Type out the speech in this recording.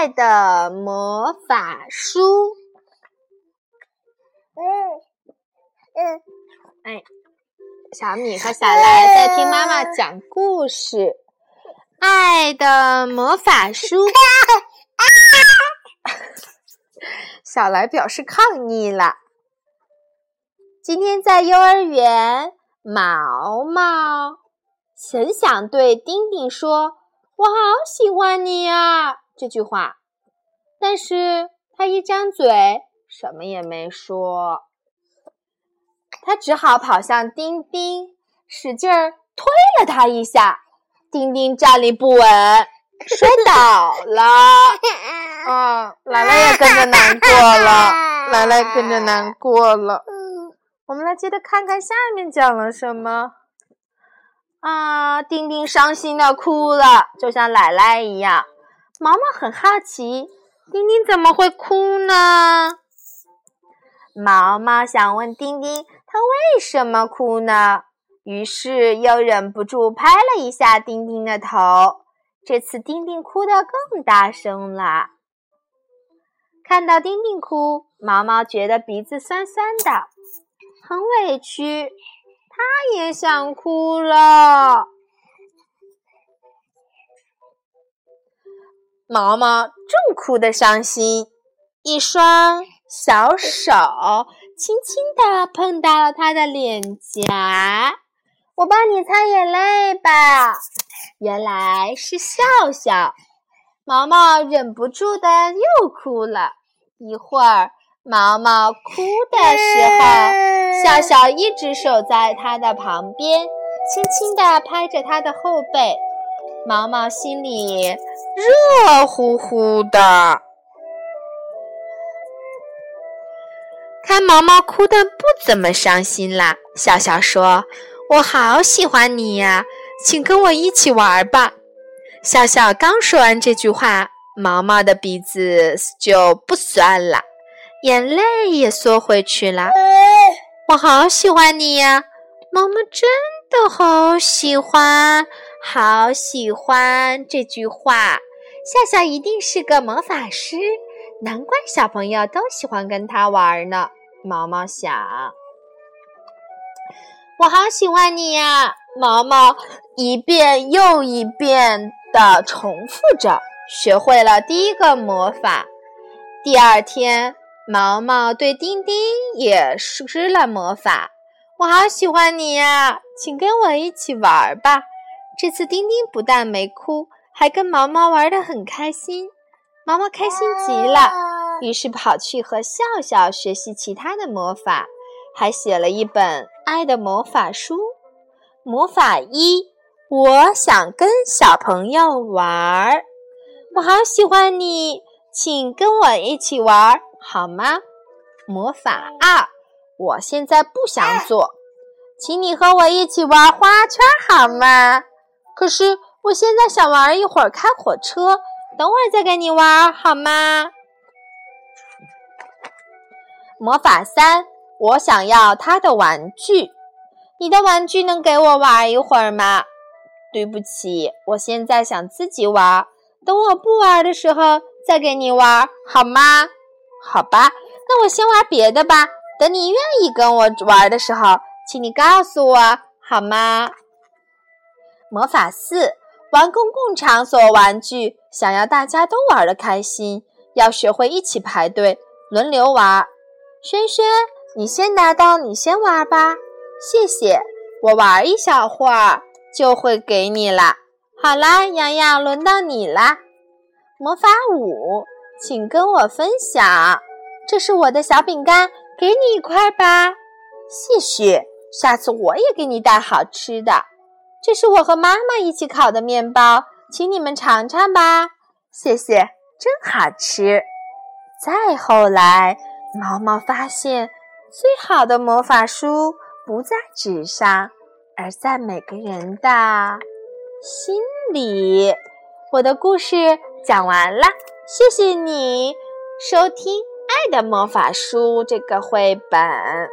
爱的魔法书》。嗯嗯，哎，小米和小来在听妈妈讲故事，《爱的魔法书》。小来表示抗议了。今天在幼儿园，毛毛很想对丁丁说：“我好喜欢你呀！”这句话，但是他一张嘴，什么也没说。他只好跑向丁丁，使劲儿推了他一下。丁丁站立不稳，摔倒了。啊，奶奶也跟着难过了，奶奶跟着难过了。我们来接着看看下面讲了什么。啊，丁丁伤心的哭了，就像奶奶一样。毛毛很好奇，丁丁怎么会哭呢？毛毛想问丁丁，他为什么哭呢？于是又忍不住拍了一下丁丁的头。这次丁丁哭得更大声了。看到丁丁哭，毛毛觉得鼻子酸酸的，很委屈，他也想哭了。毛毛正哭得伤心，一双小手轻轻地碰到了他的脸颊。我帮你擦眼泪吧。原来是笑笑。毛毛忍不住的又哭了。一会儿，毛毛哭的时候，笑笑一直守在他的旁边，轻轻地拍着他的后背。毛毛心里热乎乎的。看毛毛哭的不怎么伤心啦，笑笑说：“我好喜欢你呀，请跟我一起玩吧。”笑笑刚说完这句话。毛毛的鼻子就不酸了，眼泪也缩回去了。我好喜欢你呀，毛毛真的好喜欢，好喜欢这句话。笑笑一定是个魔法师，难怪小朋友都喜欢跟他玩呢。毛毛想，我好喜欢你呀，毛毛一遍又一遍地重复着。学会了第一个魔法，第二天，毛毛对丁丁也施了魔法。我好喜欢你呀，请跟我一起玩吧。这次丁丁不但没哭，还跟毛毛玩得很开心。毛毛开心极了，于是跑去和笑笑学习其他的魔法，还写了一本爱的魔法书。魔法一，我想跟小朋友玩。我好喜欢你，请跟我一起玩好吗？魔法二，我现在不想做，请你和我一起玩花圈好吗？可是我现在想玩一会儿开火车，等会儿再跟你玩好吗？魔法三，我想要他的玩具，你的玩具能给我玩一会儿吗？对不起，我现在想自己玩。等我不玩的时候再给你玩，好吗？好吧，那我先玩别的吧。等你愿意跟我玩的时候，请你告诉我好吗？魔法四，玩公共场所玩具，想要大家都玩的开心，要学会一起排队，轮流玩。轩轩，你先拿到，你先玩吧。谢谢，我玩一小会儿就会给你了。好啦，洋洋，轮到你啦！魔法五，请跟我分享。这是我的小饼干，给你一块吧。谢谢，下次我也给你带好吃的。这是我和妈妈一起烤的面包，请你们尝尝吧。谢谢，真好吃。再后来，毛毛发现，最好的魔法书不在纸上，而在每个人的。心里，我的故事讲完了，谢谢你收听《爱的魔法书》这个绘本。